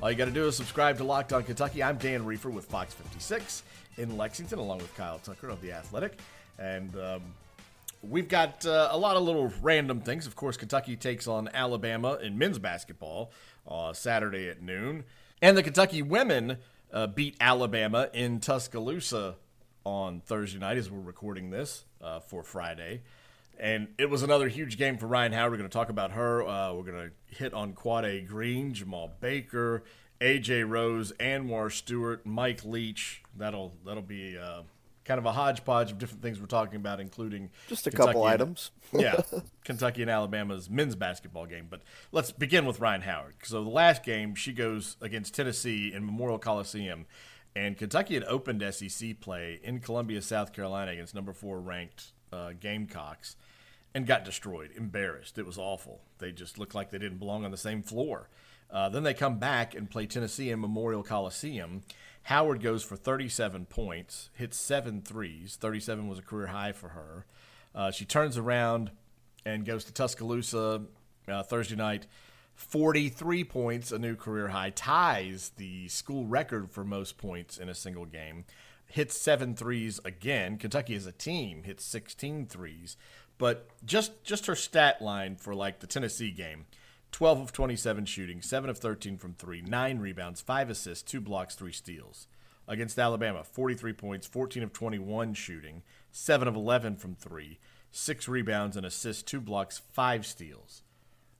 All you got to do is subscribe to Locked On Kentucky. I'm Dan Reefer with Fox 56 in Lexington, along with Kyle Tucker of The Athletic. And um, we've got uh, a lot of little random things. Of course, Kentucky takes on Alabama in men's basketball uh, Saturday at noon. And the Kentucky women uh, beat Alabama in Tuscaloosa on Thursday night as we're recording this uh, for Friday. And it was another huge game for Rhyne Howard. We're going to talk about her. Uh, we're going to hit on Quade Green, Jemarl Baker, AJ Rose, Anwar Stewart, Mike Leach. That'll that'll be uh, kind of a hodgepodge of different things we're talking about, including Just a Kentucky couple and- items. yeah, Kentucky and Alabama's men's basketball game. But let's begin with Rhyne Howard. So the last game, she goes against Tennessee in Memorial Coliseum, and Kentucky had opened SEC play in Columbia, South Carolina, against number four ranked uh, Gamecocks, and got destroyed, embarrassed. It was awful. They just looked like they didn't belong on the same floor. Uh, then they come back and play Tennessee in Memorial Coliseum. Howard goes for 37 points, hits seven threes. 37 was a career high for her. Uh, she turns around and goes to Tuscaloosa uh, Thursday night. 43 points, a new career high, ties the school record for most points in a single game. Hits seven threes again. Kentucky as a team hits 16 threes. But just just her stat line for like the Tennessee game 12 of 27 shooting, 7 of 13 from 3, 9 rebounds, 5 assists, 2 blocks, 3 steals. Against Alabama, 43 points, 14 of 21 shooting, 7 of 11 from 3, 6 rebounds and assists, 2 blocks, 5 steals.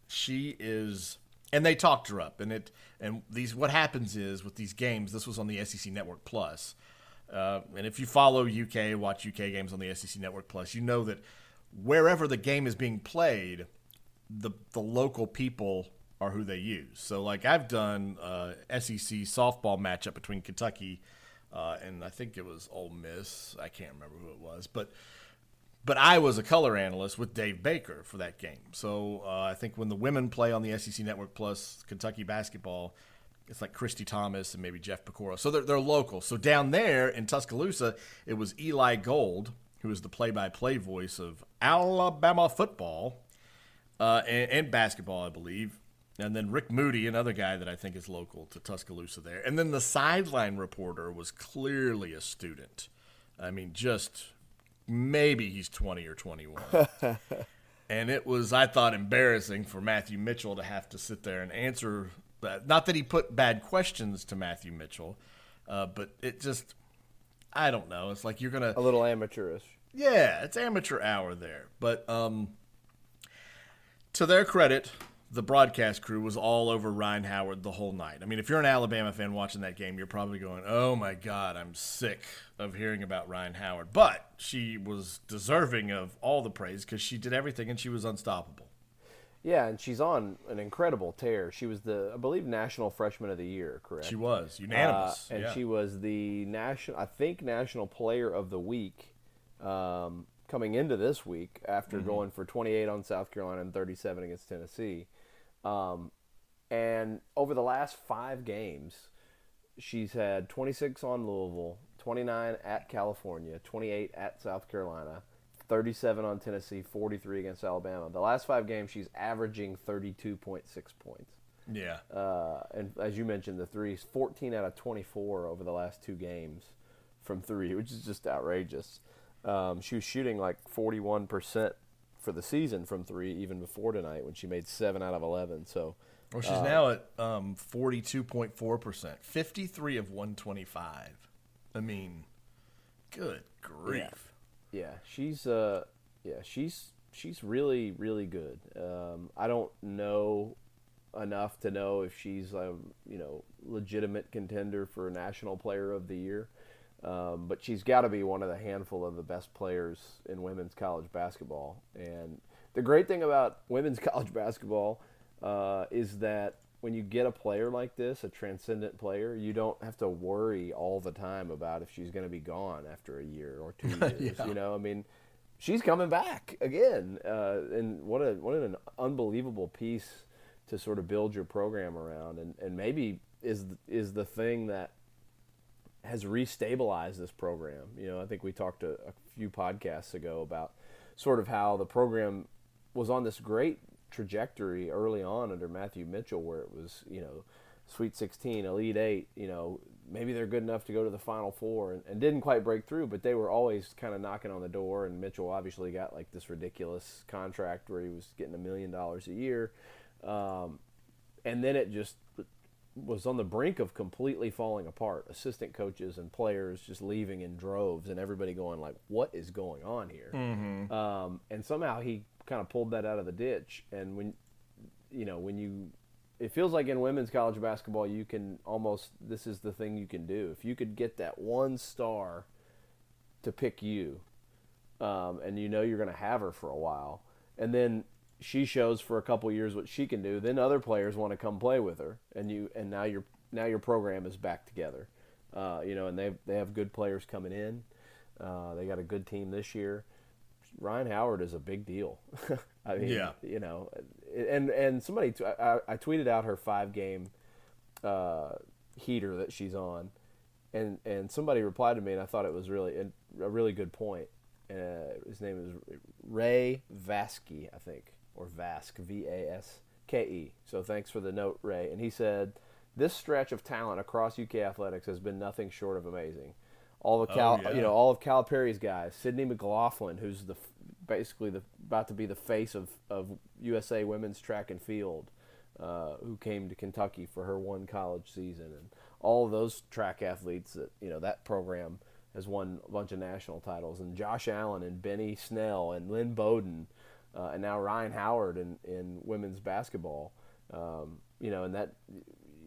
She is and they talked her up and it and these what happens is with these games, this was on the SEC Network Plus. Uh, and if you follow UK, watch UK games on the SEC Network Plus, you know that wherever the game is being played, the the local people are who they use. So like I've done uh, SEC softball matchup between Kentucky uh, and I think it was Ole Miss. I can't remember who it was, but but I was a color analyst with Dave Baker for that game. So uh, I think when the women play on the SEC Network Plus Kentucky basketball, it's like Christy Thomas and maybe Jeff Piecoro. So they're, they're local. So down there in Tuscaloosa, it was Eli Gold, who is the play-by-play voice of Alabama football uh, and, and basketball, I believe. And then Rick Moody, another guy that I think is local to Tuscaloosa there. And then the sideline reporter was clearly a student. I mean, just maybe he's 20 or 21. and it was, I thought, embarrassing for Matthew Mitchell to have to sit there and answer that. Not that he put bad questions to Matthew Mitchell, uh, but it just, I don't know. It's like you're going to. A little amateurish. Yeah, it's amateur hour there. But um, to their credit, the broadcast crew was all over Rhyne Howard the whole night. I mean, if you're an Alabama fan watching that game, you're probably going, "Oh my God, I'm sick of hearing about Rhyne Howard." But she was deserving of all the praise because she did everything and she was unstoppable. Yeah, and she's on an incredible tear. She was the, I believe, National Freshman of the Year, correct? She was unanimous, Uh, and yeah. she was the national, I think, National Player of the Week um, coming into this week after Mm-hmm. going for 28 on South Carolina and 37 against Tennessee. Um, and over the last five games, she's had 26 on Louisville, 29 at California, 28 at South Carolina, 37 on Tennessee, 43 against Alabama. The last five games, she's averaging 32.6 points. yeah. Uh, and as you mentioned, the threes, 14 out of 24 over the last two games from three, which is just outrageous. Um, she was shooting like 41% for the season from three, even before tonight when she made seven out of 11. So, Well, she's now at um, 42.4%, 53 of 125. I mean, good grief. yeah, she's uh, yeah, she's she's really really good. Um, I don't know enough to know if she's a you know legitimate contender for National Player of the Year. Um, but she's got to be one of the handful of the best players in women's college basketball. And the great thing about women's college basketball uh, is that when you get a player like this, a transcendent player, you don't have to worry all the time about if she's going to be gone after a year or two years. Yeah. You know, I mean, she's coming back again, uh, and what a what an unbelievable piece to sort of build your program around, and and maybe is is the thing that has restabilized this program. You know, I think we talked a, a few podcasts ago about sort of how the program was on this great trajectory early on under Matthew Mitchell, where it was, you know, Sweet 16, Elite Eight, you know, maybe they're good enough to go to the Final Four and, and didn't quite break through, but they were always kind of knocking on the door. And Mitchell obviously got like this ridiculous contract where he was getting a million dollars a year. Um, and then it just was on the brink of completely falling apart. Assistant coaches and players just leaving in droves, and everybody going like, "What is going on here?" Mm-hmm. Um, and somehow he kind of pulled that out of the ditch. And when you know when you, it feels like in women's college basketball, you can almost this is the thing you can do. If you could get that one star to pick you, um, and you know you're going to have her for a while, and then she shows for a couple years what she can do, then other players want to come play with her, and you and now your now your program is back together. Uh, you know, and they they have good players coming in. Uh, they got a good team this year. Rhyne Howard is a big deal. I mean, Yeah. you know, and and somebody t- I, I tweeted out her five game uh, heater that she's on, and and somebody replied to me, and I thought it was really a really good point. Uh, his name is Ray Vasky, I think, or Vask, V A S K E. So thanks for the note, Ray. And he said, "This stretch of talent across UK athletics has been nothing short of amazing. All the Cal, Oh, yeah. you know, all of Calipari's guys, Sydney McLaughlin, who's the basically the about to be the face of of USA women's track and field." uh, who came to Kentucky for her one college season, and all those track athletes that you know that program has won a bunch of national titles, and Josh Allen and Benny Snell and Lynn Bowden, uh, and now Rhyne Howard in, in women's basketball. Um, you know, and that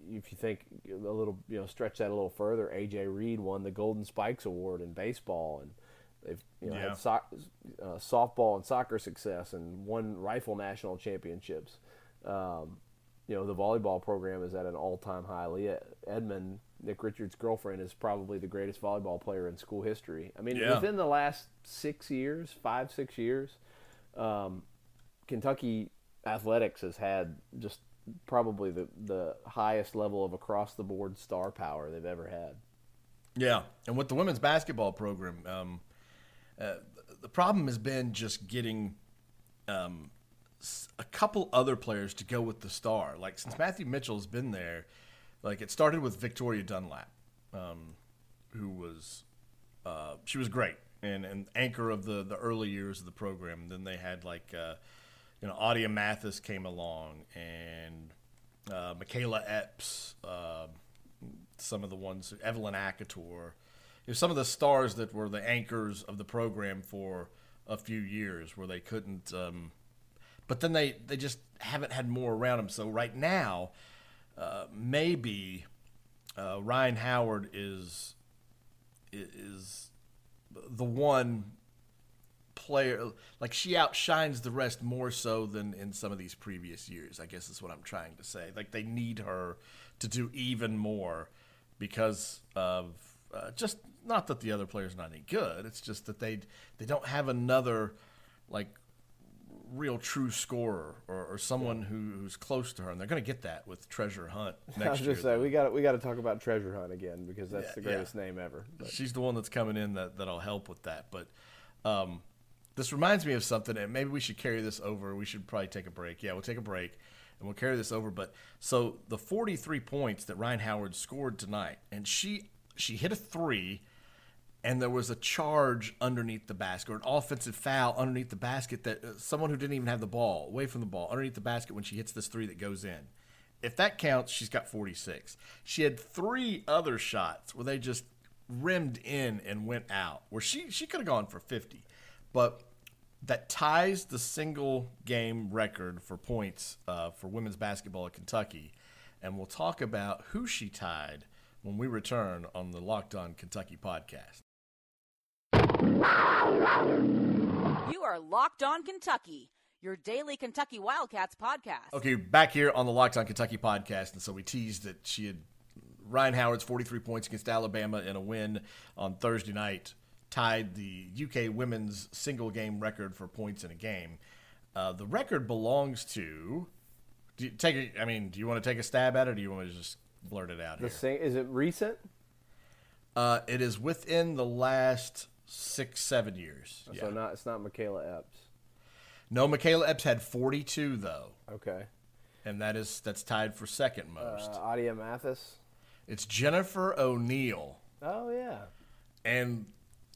if you think a little, you know, stretch that a little further, AJ Reed won the Golden Spikes Award in baseball, and they've you know Yeah. had so- uh, softball and soccer success, and won rifle national championships. Um, you know, the volleyball program is at an all-time high. Leah Edmond, Nick Richards' girlfriend, is probably the greatest volleyball player in school history. I mean, Yeah. within the last six years, five, six years, um, Kentucky athletics has had just probably the, the highest level of across-the-board star power they've ever had. Yeah, and with the women's basketball program, um, uh, the problem has been just getting um, a couple other players to go with the star. Like since Matthew Mitchell's been there, like it started with Victoria Dunlap, um, who was uh, she was great and an anchor of the the early years of the program. And then they had like uh, you know A'dia Mathies came along and uh, Makayla Epps. Uh, some of the ones, Evelyn Akhator, some of the stars that were the anchors of the program for a few years, where they couldn't. Um, but then they they just haven't had more around them. So right now, uh, maybe uh, Rhyne Howard is is the one player like she outshines the rest more so than in some of these previous years i guess is what i'm trying to say like they need her to do even more because of uh, just not that the other players not any good it's just that they they don't have another like real true scorer or, or someone who, who's close to her and they're going to get that with treasure hunt I next was year just saying we got we got to talk about Treasure Hunt again because that's Yeah, the yeah. greatest name ever. But she's the one that's coming in that that'll help with that. But um, this reminds me of something, and maybe we should carry this over. We should probably take a break. Yeah, we'll take a break and we'll carry this over. But so the 43 points that Rhyne Howard scored tonight, and she she hit a three, and there was a charge underneath the basket, or an offensive foul underneath the basket that uh, someone who didn't even have the ball, away from the ball, underneath the basket when she hits this three that goes in. If that counts, she's got 46. She had three other shots where they just rimmed in and went out, where she, she could have gone for 50. But that ties the single game record for points uh, for women's basketball at Kentucky. And we'll talk about who she tied when we return on the Locked On Kentucky podcast. You are Locked On Kentucky, your daily Kentucky Wildcats podcast. Okay, back here on the Locked On Kentucky podcast, and so we teased that she had Rhyne Howard's 43 points against Alabama in a win on Thursday night tied the UK women's single game record for points in a game. Uh, the record belongs to. Do you take a, I mean, do you want to take a stab at it, or do you want to just blurt it out The here? same, is it recent? Uh, it is within the last six, seven years. So Yeah. not it's not Makayla Epps. No, Makayla Epps had 42 though, Okay. and that is that's tied for second most. Uh, A'dia Mathies. it's Jennifer O'Neill. Oh yeah. And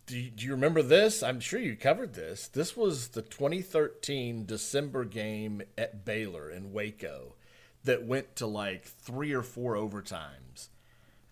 do you, do you remember this? I'm sure you covered this. This was the 2013 December game at Baylor in Waco that went to like three or four overtimes.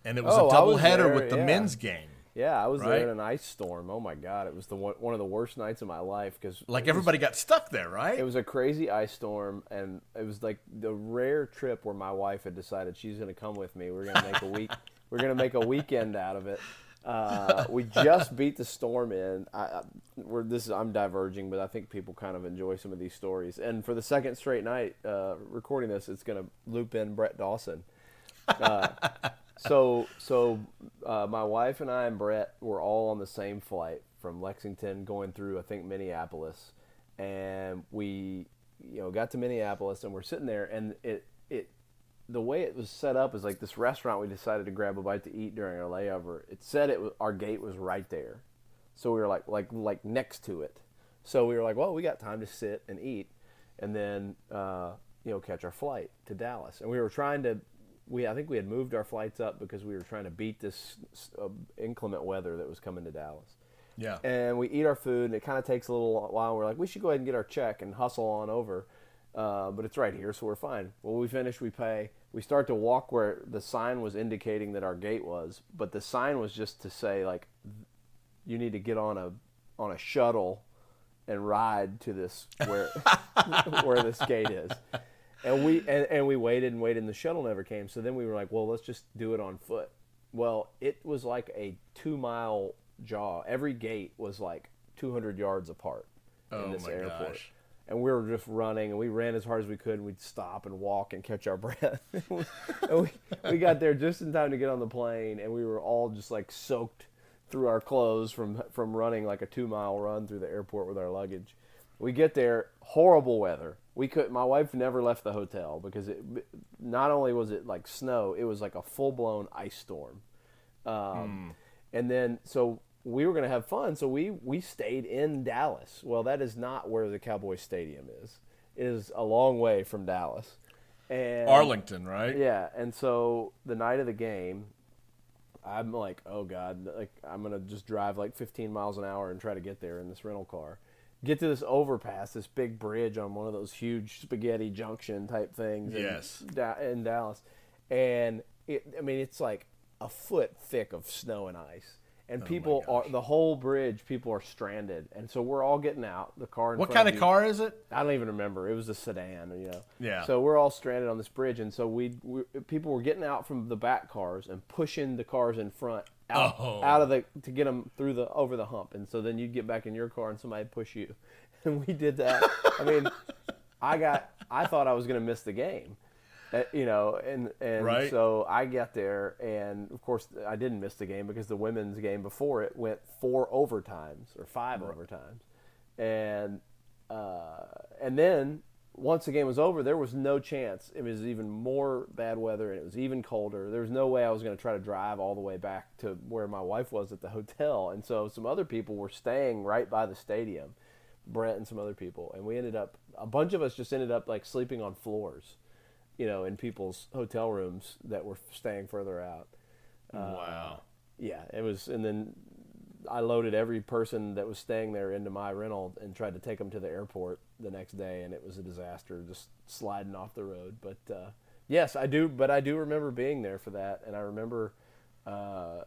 And it was Oh, a was doubleheader with the yeah. men's game. Yeah, I was Right? there in an ice storm. Oh my god, it was the one, one of the worst nights of my life because Like everybody got stuck there, right? It was a crazy ice storm, and it was like the rare trip where my wife had decided she's going to come with me. We're going to make a week. we're going to make a weekend out of it. Uh, we just beat the storm in. I, I, we're, this is I'm diverging, but I think people kind of enjoy some of these stories. And for the second straight night, uh, recording this, it's going to loop in Brett Dawson. Uh, so so uh, my wife and I and Brett were all on the same flight from Lexington going through I think Minneapolis, and we you know got to Minneapolis and we're sitting there and it it the way it was set up is like this restaurant we decided to grab a bite to eat during our layover. It said it was, our gate was right there, so we were like like like next to it. So we were like, well, we got time to sit and eat, and then uh, you know catch our flight to Dallas. And we were trying to, we I think we had moved our flights up because we were trying to beat this uh, inclement weather that was coming to Dallas. yeah. And we eat our food, and it kind of takes a little while. We're like, we should go ahead and get our check and hustle on over. Uh, but it's right here, so we're fine. Well, we finish, we pay. We start to walk where the sign was indicating that our gate was, but the sign was just to say like, you need to get on a on a shuttle and ride to this where where this gate is. And we and, and we waited and waited and the shuttle never came. So then we were like, well, let's just do it on foot. Well, it was like a 2-mile jaw. Every gate was like 200 yards apart Oh in this my airport. gosh. And we were just running, and we ran as hard as we could, and we'd stop and walk and catch our breath. and we, we got there just in time to get on the plane, and we were all just like soaked through our clothes from from running like a two mile run through the airport with our luggage. We get there, horrible weather. We could. My wife never left the hotel because it. Not only was it like snow, it was like a full blown ice storm. Um, And then so we were going to have fun, so we we stayed in Dallas. Well, that is not where the Cowboys Stadium is. It is a long way from Dallas. And Arlington, right? yeah, and so the night of the game, I'm like, oh god, like I'm gonna just drive like 15 miles an hour and try to get there in this rental car. Get to this overpass, this big bridge on one of those huge spaghetti junction type things. in Yes. Da- in Dallas, and it, I mean it's like a foot thick of snow and ice. And oh people are the whole bridge. People are stranded, and so we're all getting out. The car. In What kind of you- car is it? I don't even remember. It was a sedan, you know. Yeah. So we're all stranded on this bridge, and so we, we people were getting out from the back cars and pushing the cars in front out, Oh. out of the to get them through the over the hump, and so then you'd get back in your car and somebody push you, and we did that. I mean, I got I thought I was gonna miss the game. Uh, you know, and and Right. so I get there, and of course I didn't miss the game because the women's game before it went four overtimes or five overtimes, and uh, and then once the game was over, there was no chance. It was even more bad weather, and it was even colder. There was no way I was going to try to drive all the way back to where my wife was at the hotel, and so some other people were staying right by the stadium, Brett and some other people, and we ended up a bunch of us just ended up like sleeping on floors, you know, in people's hotel rooms that were staying further out. wow. Yeah, it was, and then I loaded every person that was staying there into my rental and tried to take them to the airport the next day, and it was a disaster, just sliding off the road. But uh, yes, I do. But I do remember being there for that, and I remember uh,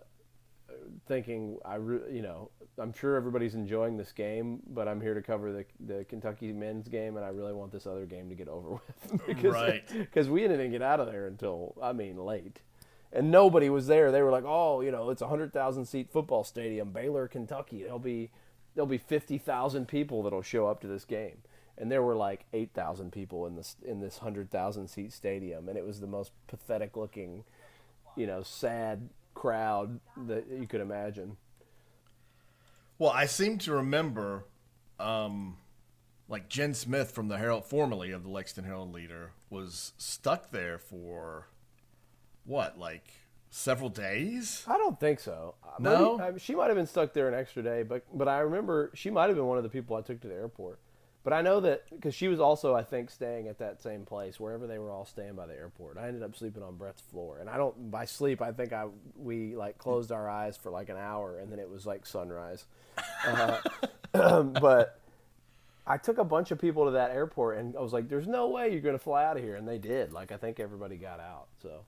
thinking, I re- you know, I'm sure everybody's enjoying this game, but I'm here to cover the the Kentucky men's game, and I really want this other game to get over with because Right. because we didn't get out of there until I mean late and nobody was there. They were like, "Oh, you know, it's a hundred thousand seat football stadium, Baylor, Kentucky. There'll be there'll be fifty thousand people that'll show up to this game." and there were like eight thousand people in this in this hundred thousand seat stadium, and it was the most pathetic looking, you know, sad crowd that you could imagine. Well, I seem to remember, um, like Jen Smith from the Herald, formerly of the Lexington Herald Leader, was stuck there for what, like several days? I don't think so. No? Maybe- I mean, she might have been stuck there an extra day, but but I remember she might have been one of the people I took to the airport. But I know that because she was also, I think, staying at that same place wherever they were all staying by the airport. I ended up sleeping on Brett's floor, and I don't by sleep. I think I we like closed our eyes for like an hour, and then it was like sunrise. Uh, but I took a bunch of people to that airport, and I was like, "There's no way you're going to fly out of here," and they did. Like I think everybody got out. So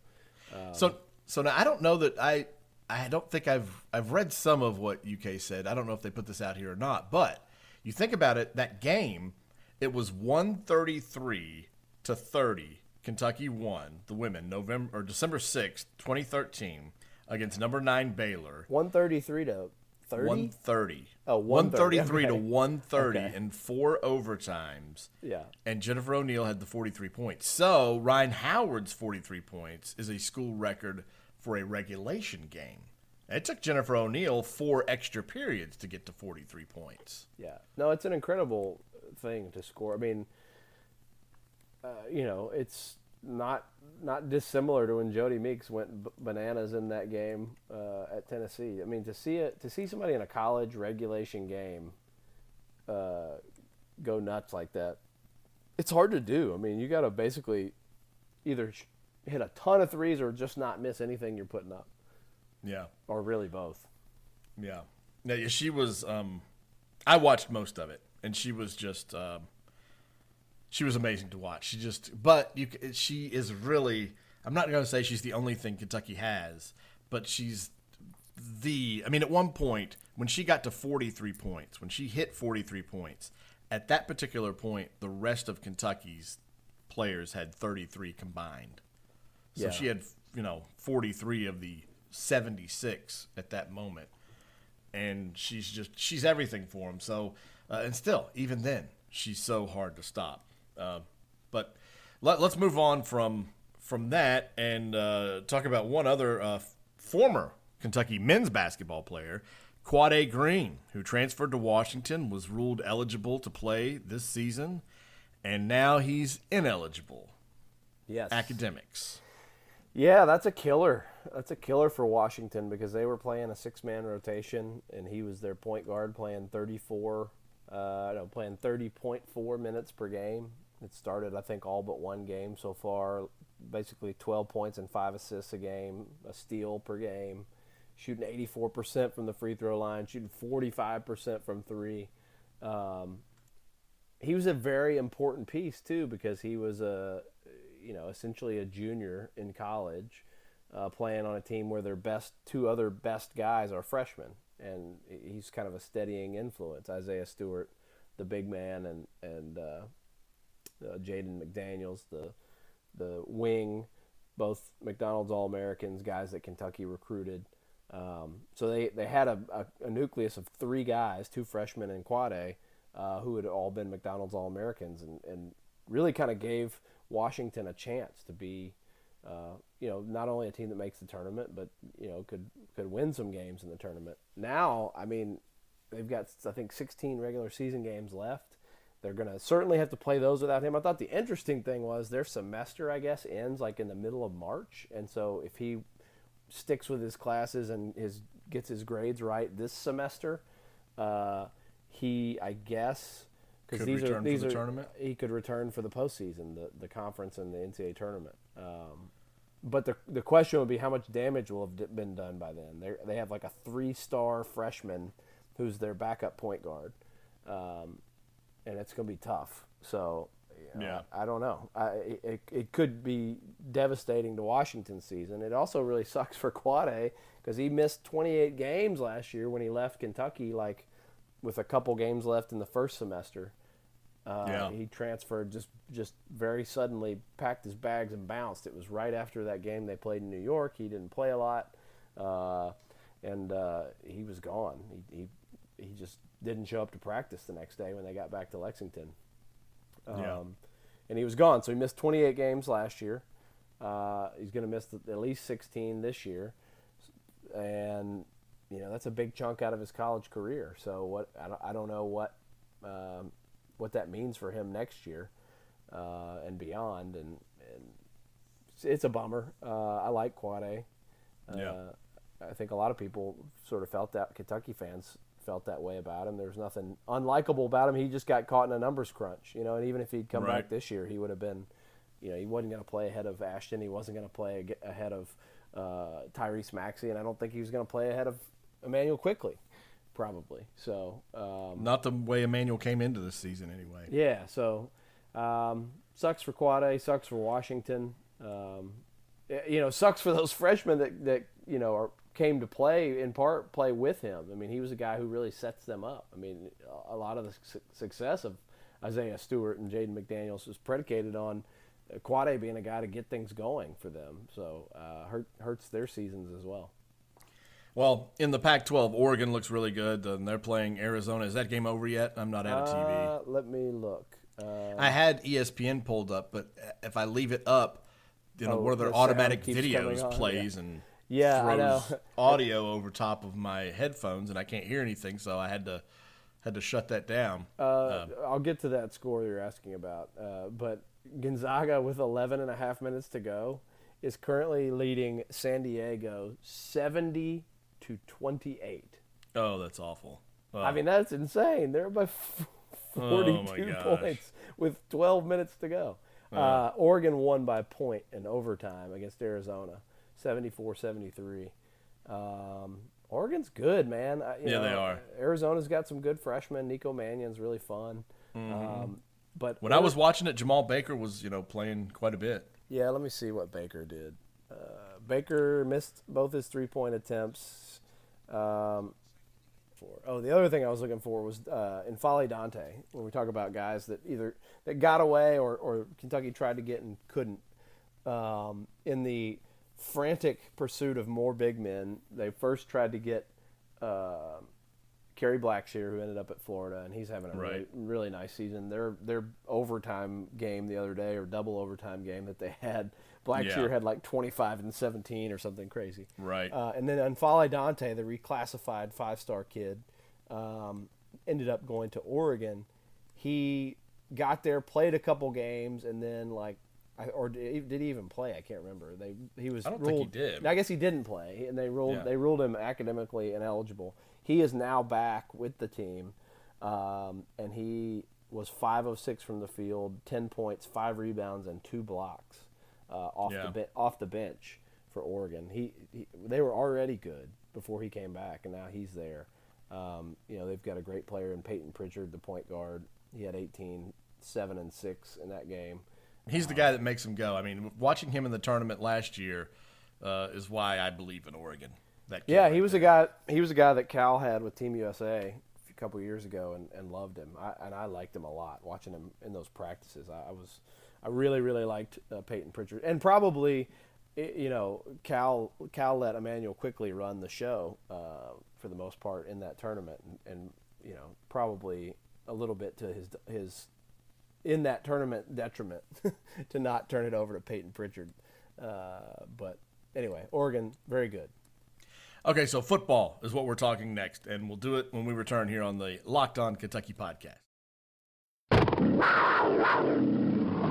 So, so now I don't know that I, I don't think I've I've read some of what UK said. I don't know if they put this out here or not. But you think about it, that game, it was one thirty three to thirty. Kentucky won the women November or December sixth, twenty thirteen, against number nine Baylor. one thirty three to thirty. 130. Oh, 133 to 130 Okay. in four overtimes. Yeah. And Jennifer O'Neill had the 43 points. So Rhyne Howard's 43 points is a school record for a regulation game. It took Jennifer O'Neill four extra periods to get to 43 points. Yeah. No, it's an incredible thing to score. I mean, uh, you know, it's not not dissimilar to when Jodie Meeks went b- bananas in that game uh, at Tennessee. I mean, to see it to see somebody in a college regulation game uh, go nuts like that, it's hard to do. I mean, you got to basically either hit a ton of threes or just not miss anything you're putting up, Yeah. or really both. Yeah. No, yeah, she was. Um, I watched most of it, and she was just. Um, she was amazing to watch. She just, but you, she is really. I'm not going to say she's the only thing Kentucky has, but she's the. I mean, at one point when she got to 43 points, when she hit 43 points, at that particular point, the rest of Kentucky's players had 33 combined. So Yeah. she had, you know, 43 of the 76 at that moment and she's just she's everything for him. So uh, and still, even then, she's so hard to stop. Uh, but let, us move on from from that and uh, talk about one other uh, former Kentucky men's basketball player, Quade Green, who transferred to Washington, was ruled eligible to play this season, and now he's ineligible. Yes. Academics. Yeah, that's a killer. That's a killer for Washington because they were playing a six-man rotation, and he was their point guard, playing 34, uh, no, playing 30.4 minutes per game. It started, I think, all but one game so far. Basically, 12 points and five assists a game, a steal per game, shooting 84% from the free throw line, shooting 45% from three. Um, he was a very important piece too because he was a you know essentially a junior in college uh, playing on a team where their best two other best guys are freshmen. And he's kind of a steadying influence. Isaiah stewart the big man and and uh, uh, jaden mcdaniels the the wing both mcdonald's all-americans guys that kentucky recruited. Um, so they, they had a, a, a nucleus of three guys two freshmen and quade uh, who had all been McDonald's All Americans and, and really kind of gave Washington a chance to be, uh, you know, not only a team that makes the tournament, but you know could could win some games in the tournament. Now, I mean, they've got I think 16 regular season games left. They're gonna certainly have to play those without him. I thought the interesting thing was their semester, I guess, ends like in the middle of March, and so if he sticks with his classes and his gets his grades right this semester, uh, he I guess because these return are for these the are tournament? he could return for the postseason, the the conference and the NCAA tournament. Um, but the the question would be how much damage will have been done by then. They they have like a three star freshman who's their backup point guard, um, and it's going to be tough. So. you know, Yeah. I, I don't know. I, it, it could be devastating to Washington's season. It also really sucks for Quade because he missed 28 games last year when he left Kentucky, like with a couple games left in the first semester. Uh, Yeah. He transferred just just very suddenly, packed his bags and bounced. It was right after that game they played in New York. He didn't play a lot, uh, and uh, he was gone. He, he he just didn't show up to practice the next day when they got back to Lexington. Um, Yeah. And he was gone, so he missed 28 games last year. Uh, he's going to miss at least 16 this year, and you know that's a big chunk out of his college career. So what I don't, I don't know what um, what that means for him next year uh, and beyond, and, and it's, it's a bummer. Uh, I like Quade. Uh, Yeah. I think a lot of people sort of felt that Kentucky fans felt that way about him. There's nothing unlikable about him. He just got caught in a numbers crunch, you know. And even if he'd come Right. back this year, he would have been, you know, he wasn't going to play ahead of Ashton. He wasn't going to play ahead of uh, Tyrese Maxey, and I don't think he was going to play ahead of Immanuel Quickley, probably. So um, Not the way Immanuel came into this season, anyway. yeah, so um, sucks for Quade, sucks for Washington. Um, you know, sucks for those freshmen that, that you know are, came to play in part play with him. I mean, he was a guy who really sets them up. I mean, a lot of the su- success of Isaiah Stewart and Jaden McDaniels was predicated on uh, Quade being a guy to get things going for them. So uh, hurt, hurts their seasons as well. Well, in the Pac-12, Oregon looks really good, and they're playing Arizona. Is that game over yet? I'm not at a TV. Uh, let me look. Uh, I had ESPN pulled up, but if I leave it up, you know, Oh, one of their automatic videos plays and Yeah, I throws know. audio over top of my headphones, and I can't hear anything, so I had to had to shut that down. Uh, I'll get to that score you're asking about. Uh, but Gonzaga, with 11 and a half minutes to go, is currently leading San Diego 70 to 28. oh, that's awful. Oh, I mean, that's insane. They're by f- Oh, 42 points with 12 minutes to go. Uh, Oregon won by a point in overtime against Arizona, 74 73. Um, Oregon's good, man. I- you Yeah, know, they are. Arizona's got some good freshmen. Nico Mannion's really fun. Um, but when I was watching it, Jemarl Baker was you know playing quite a bit. yeah, let me see what Baker did. Baker missed both his three point attempts. Um, for, oh, the other thing I was looking for was uh, N'Faly Dante when we talk about guys that either that got away or, or Kentucky tried to get and couldn't. Um, in the frantic pursuit of more big men, they first tried to get uh, Kerry Blackshear, who ended up at Florida, and he's having a really, really nice season. Their their overtime game the other day, or double overtime game that they had, Blackshear Yeah. had like 25 and 17 or something crazy. Right. Uh, and then N'Faly Dante, the reclassified five star kid, um, ended up going to Oregon. He got there, played a couple games, and then like, I, or did he, did he even play? I can't remember. They he was. I don't think he did. I guess he didn't play, and they ruled Yeah. they ruled him academically ineligible. He is now back with the team, um, and he was five of six from the field, ten points, five rebounds, and two blocks uh, off Yeah. the ben- off the bench for Oregon. He, he they were already good before he came back, and now he's there. Um, you know they've got a great player in Payton Pritchard, the point guard. He had 18, 7 and six in that game. He's the guy that makes him go. I mean, watching him in the tournament last year uh, is why I believe in Oregon. That Yeah, right he was a guy. He was a guy that Cal had with Team USA a couple years ago, and, and loved him. I, and I liked him a lot watching him in those practices. I, I was, I really, really liked uh, Payton Pritchard, and probably, you know, Cal Cal let Immanuel Quickley run the show uh, for the most part in that tournament, and, and you know, probably a little bit to his his in that tournament detriment to not turn it over to Payton Pritchard. Uh, but anyway, Oregon very good. Okay, so football is what we're talking next, and we'll do it when we return here on the Locked On Kentucky podcast.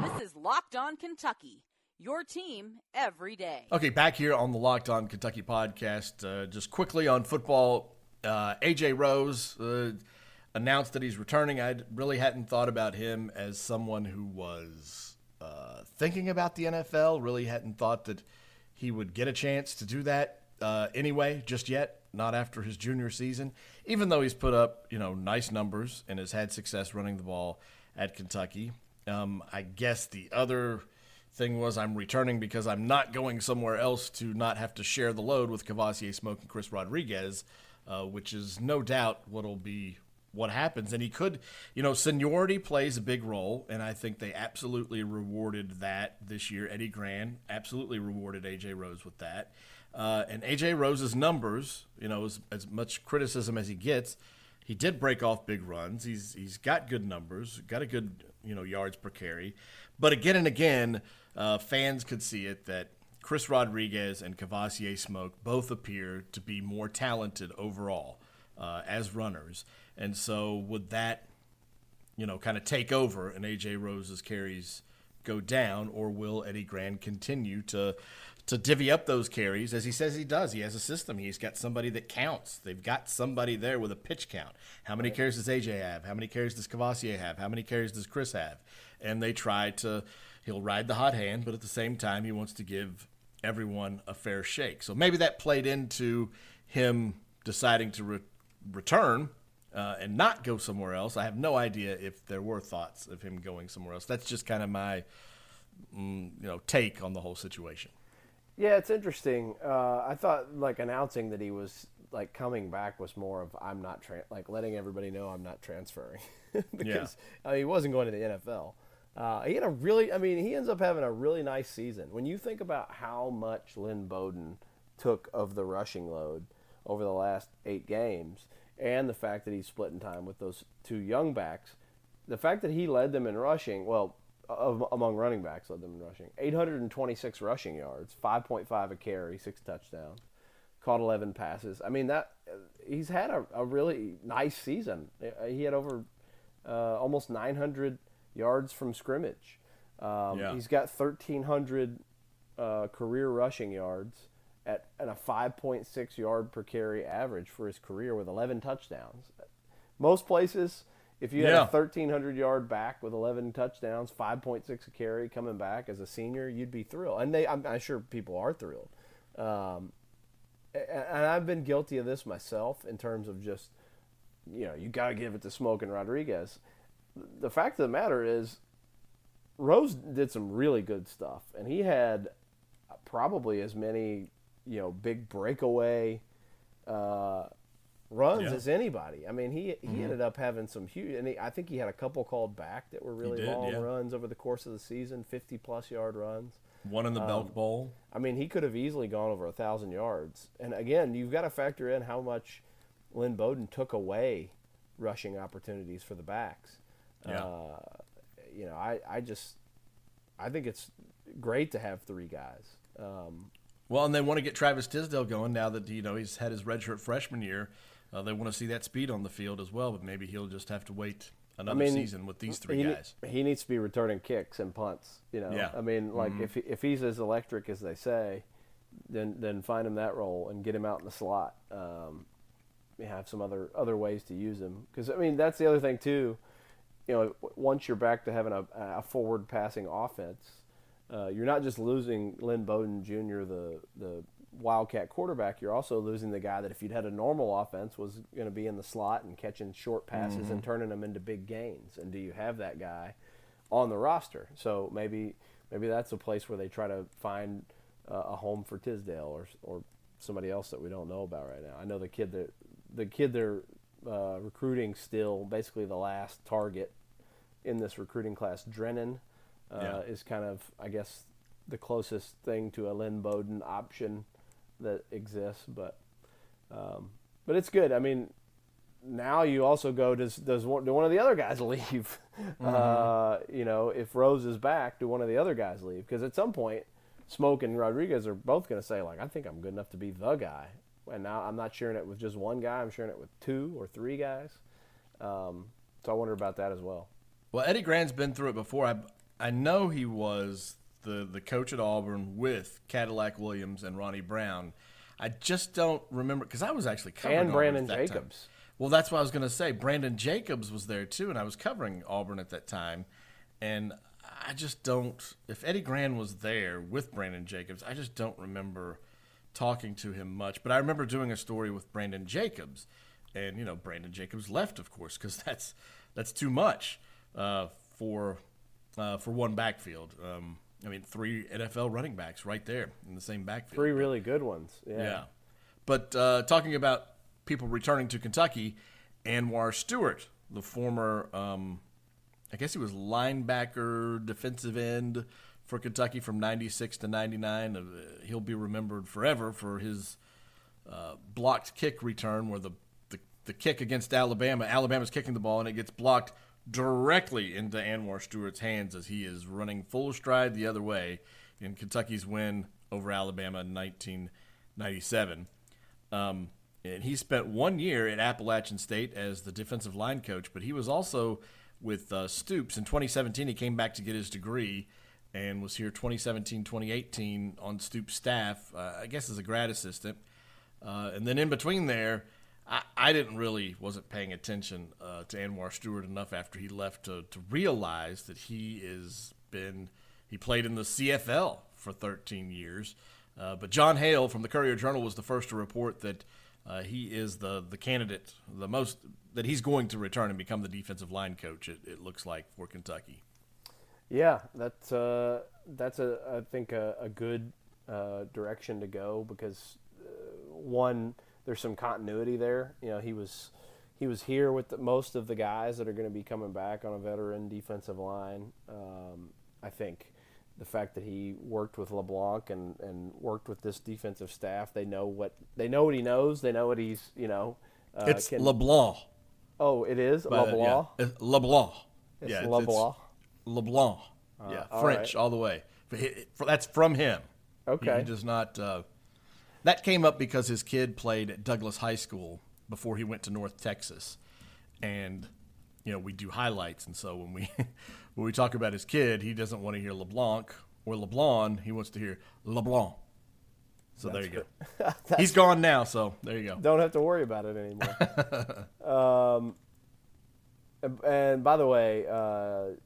This is Locked On Kentucky, your team every day. Okay, back here on the Locked On Kentucky podcast. Uh, just quickly on football, uh, AJ Rose uh, announced that he's returning. I really hadn't thought about him as someone who was uh, thinking about the NFL. Really hadn't thought that he would get a chance to do that uh, anyway, just yet. Not after his junior season, even though he's put up you know nice numbers and has had success running the ball at Kentucky. Um, I guess the other thing was I'm returning because I'm not going somewhere else to not have to share the load with Kavosiey Smoke and Chris Rodriguez, uh, which is no doubt what'll be what happens. And he could, you know, seniority plays a big role, and I think they absolutely rewarded that this year. Eddie Gran absolutely rewarded AJ Rose with that. Uh, and AJ Rose's numbers, you know, as, as much criticism as he gets, he did break off big runs. He's he's got good numbers, got a good you know yards per carry, but again and again, uh, fans could see it that Chris Rodriguez and Kavosiey Smoke both appear to be more talented overall uh, as runners, and so would that you know kind of take over and AJ Rose's carries go down, or will Eddie Gran continue to to divvy up those carries as he says he does? He has a system. He's got somebody that counts. They've got somebody there with a pitch count. How many carries does AJ have? How many carries does Kavosiey have? How many carries does Chris have? And they try to. He'll ride the hot hand, but at the same time, he wants to give everyone a fair shake. So maybe that played into him deciding to re- return uh, and not go somewhere else. I have no idea if there were thoughts of him going somewhere else. That's just kind of my mm, you know take on the whole situation. Yeah, it's interesting. Uh, I thought like announcing that he was like coming back was more of I'm not tra- like letting everybody know I'm not transferring because yeah. I mean, he wasn't going to the NFL. Uh, he had a really, I mean, he ends up having a really nice season. When you think about how much Lynn Bowden took of the rushing load over the last eight games, and the fact that he's splitting time with those two young backs, the fact that he led them in rushing, well, among running backs, led them in rushing, 826 rushing yards, 5.5 a carry, six touchdowns, caught 11 passes. I mean that he's had a, a really nice season. He had over uh, almost 900 yards from scrimmage. Um, yeah. He's got 1,300 uh, career rushing yards at, at a 5.6 yard per carry average for his career with 11 touchdowns. Most places, if you had a 1,300 yard back with 11 touchdowns, 5.6 a carry coming back as a senior, you'd be thrilled. And they, I'm, I'm sure people are thrilled. Um, and I've been guilty of this myself in terms of just, you know, you got to give it to Smoke and Rodriguez the fact of the matter is, Rose did some really good stuff, and he had probably as many, you know, big breakaway uh, runs yeah. as anybody. I mean, he he mm-hmm. ended up having some huge, and he, I think he had a couple called back that were really did, long yeah. runs over the course of the season, fifty plus yard runs. One in the um, Belk Bowl. I mean, he could have easily gone over a thousand yards. And again, you've got to factor in how much Lynn Bowden took away rushing opportunities for the backs. Yeah. Uh, you know, I, I just I think it's great to have three guys. Um, well, and they want to get Travis Tisdale going now that you know he's had his redshirt freshman year. Uh, they want to see that speed on the field as well, but maybe he'll just have to wait another I mean, season with these three he, guys. He needs to be returning kicks and punts. You know, yeah. I mean, like mm-hmm. if if he's as electric as they say, then then find him that role and get him out in the slot. Um, have some other other ways to use him because I mean that's the other thing too you know, once you're back to having a, a forward passing offense, uh, you're not just losing Lynn Bowden Jr., the the Wildcat quarterback. You're also losing the guy that if you'd had a normal offense was going to be in the slot and catching short passes mm-hmm. and turning them into big gains. And do you have that guy on the roster? So maybe maybe that's a place where they try to find uh, a home for Tisdale or or somebody else that we don't know about right now. I know the kid that the kid they're uh, recruiting still basically the last target in this recruiting class. Drennan uh, yeah. is kind of, I guess, the closest thing to a Lynn Bowden option that exists. But um, but it's good. I mean, now you also go does does one, do one of the other guys leave? Mm-hmm. Uh, you know, if Rose is back, do one of the other guys leave? Because at some point, Smoke and Rodriguez are both going to say like, I think I'm good enough to be the guy. And now I'm not sharing it with just one guy. I'm sharing it with two or three guys. Um, so I wonder about that as well. Well, Eddie Gran's been through it before. I I know he was the the coach at Auburn with Cadillac Williams and Ronnie Brown. I just don't remember because I was actually covering and Brandon Jacobs. Time. Well, that's what I was going to say. Brandon Jacobs was there too, and I was covering Auburn at that time. And I just don't. If Eddie Gran was there with Brandon Jacobs, I just don't remember talking to him much. But I remember doing a story with Brandon Jacobs, and you know, Brandon Jacobs left, of course, because that's that's too much uh, for uh, for one backfield. Um, I mean, three NFL running backs right there in the same backfield. Three really good ones. Yeah. yeah. But uh, talking about people returning to Kentucky, Anwar Stewart, the former, um, I guess he was linebacker, defensive end for Kentucky from 96 to 99. Uh, he'll be remembered forever for his uh, blocked kick return where the, the the kick against Alabama. Alabama's kicking the ball and it gets blocked directly into Anwar Stewart's hands as he is running full stride the other way in Kentucky's win over Alabama in 1997. Um, and he spent one year at Appalachian State as the defensive line coach, but he was also with uh, Stoops. In 2017, he came back to get his degree and was here 2017 2018 on Stoops' staff, uh, I guess as a grad assistant. Uh, and then in between there, I, didn't really wasn't paying attention uh, to Anwar Stewart enough after he left to, to realize that he is been he played in the CFL for 13 years. Uh, but Jon Hale from the Courier Journal was the first to report that uh, he is the the candidate, the most that he's going to return and become the defensive line coach. It, it looks like for Kentucky. Yeah, that's uh, that's a I think a, a good uh, direction to go because uh, one there's some continuity there. You know, he was he was here with the, most of the guys that are going to be coming back on a veteran defensive line. Um, I think the fact that he worked with LeBlanc and, and worked with this defensive staff, they know what they know what he knows. They know what he's you know. Uh, it's can, LeBlanc. Oh, it is but, LeBlanc. Yeah, LeBlanc. It's yeah, LeBlanc. It's LeBlanc. Uh, yeah, French right. all the way. That's from him. Okay. He, he does not. Uh, that came up because his kid played at Douglas High School before he went to North Texas, and you know we do highlights, and so when we when we talk about his kid, he doesn't want to hear LeBlanc or LeBlanc. He wants to hear LeBlanc. So That's there you go. He's gone now, so there you go. Don't have to worry about it anymore. um, and by the way, uh,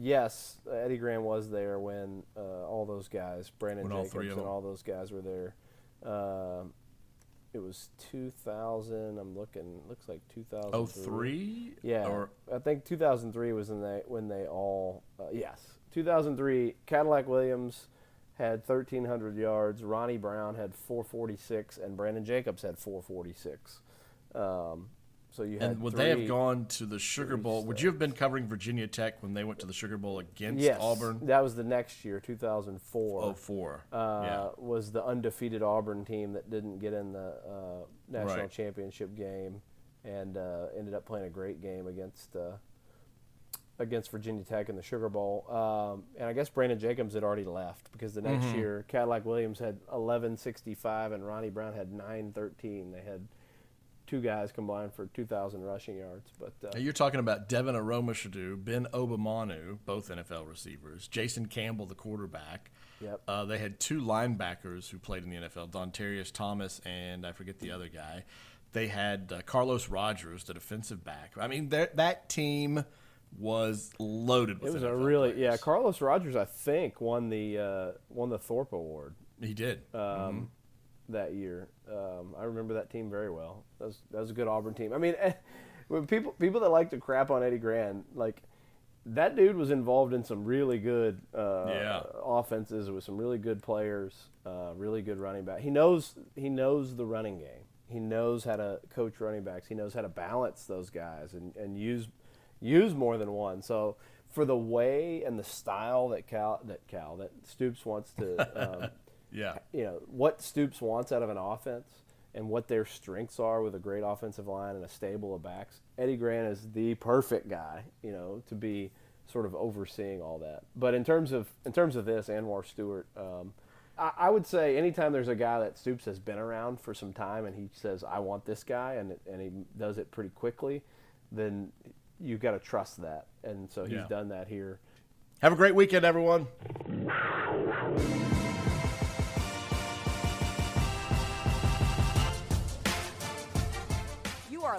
yes, Eddie Gran was there when uh, all those guys, Brandon when Jacobs all and all those guys were there. Uh, it was 2000. I'm looking. Looks like 2003. Yeah, or I think 2003 was when they when they all. Uh, yes, 2003. Cadillac Williams had 1,300 yards. Ronnie Brown had 446, and Brandon Jacobs had 446. Um, so you and would three, they have gone to the Sugar Bowl? Would you have been covering Virginia Tech when they went to the Sugar Bowl against yes, Auburn? that was the next year, 2004. Oh, four. Uh, yeah. Was the undefeated Auburn team that didn't get in the uh, national right. championship game and uh, ended up playing a great game against uh, against Virginia Tech in the Sugar Bowl. Um, and I guess Brandon Jacobs had already left because the next mm-hmm. year Cadillac Williams had 1165 and Ronnie Brown had 913. They had – two guys combined for 2,000 rushing yards. But uh, you're talking about Devin Aromashodu, Ben Obomanu, both NFL receivers, Jason Campbell, the quarterback. Yep. Uh, they had two linebackers who played in the NFL, Dontarius Thomas and I forget the other guy. They had uh, Carlos Rogers, the defensive back. I mean, that team was loaded with. It was NFL a really players. yeah. Carlos Rogers, I think, won the uh, won the Thorpe Award. He did. Um, mm-hmm that year. Um, I remember that team very well. That was, that was a good Auburn team. I mean, when people people that like to crap on Eddie Gran, like that dude was involved in some really good uh, yeah. offenses with some really good players, uh, really good running back. He knows he knows the running game. He knows how to coach running backs. He knows how to balance those guys and, and use use more than one. So for the way and the style that Cal that Cal that Stoops wants to um, yeah. You know, what Stoops wants out of an offense and what their strengths are with a great offensive line and a stable of backs. Eddie Gran is the perfect guy, you know, to be sort of overseeing all that. But in terms of in terms of this, Anwar Stewart, um, I, I, would say anytime there's a guy that Stoops has been around for some time and he says, "I want this guy," and and he does it pretty quickly, then you've got to trust that. And so he's yeah. done that here. Have a great weekend, everyone.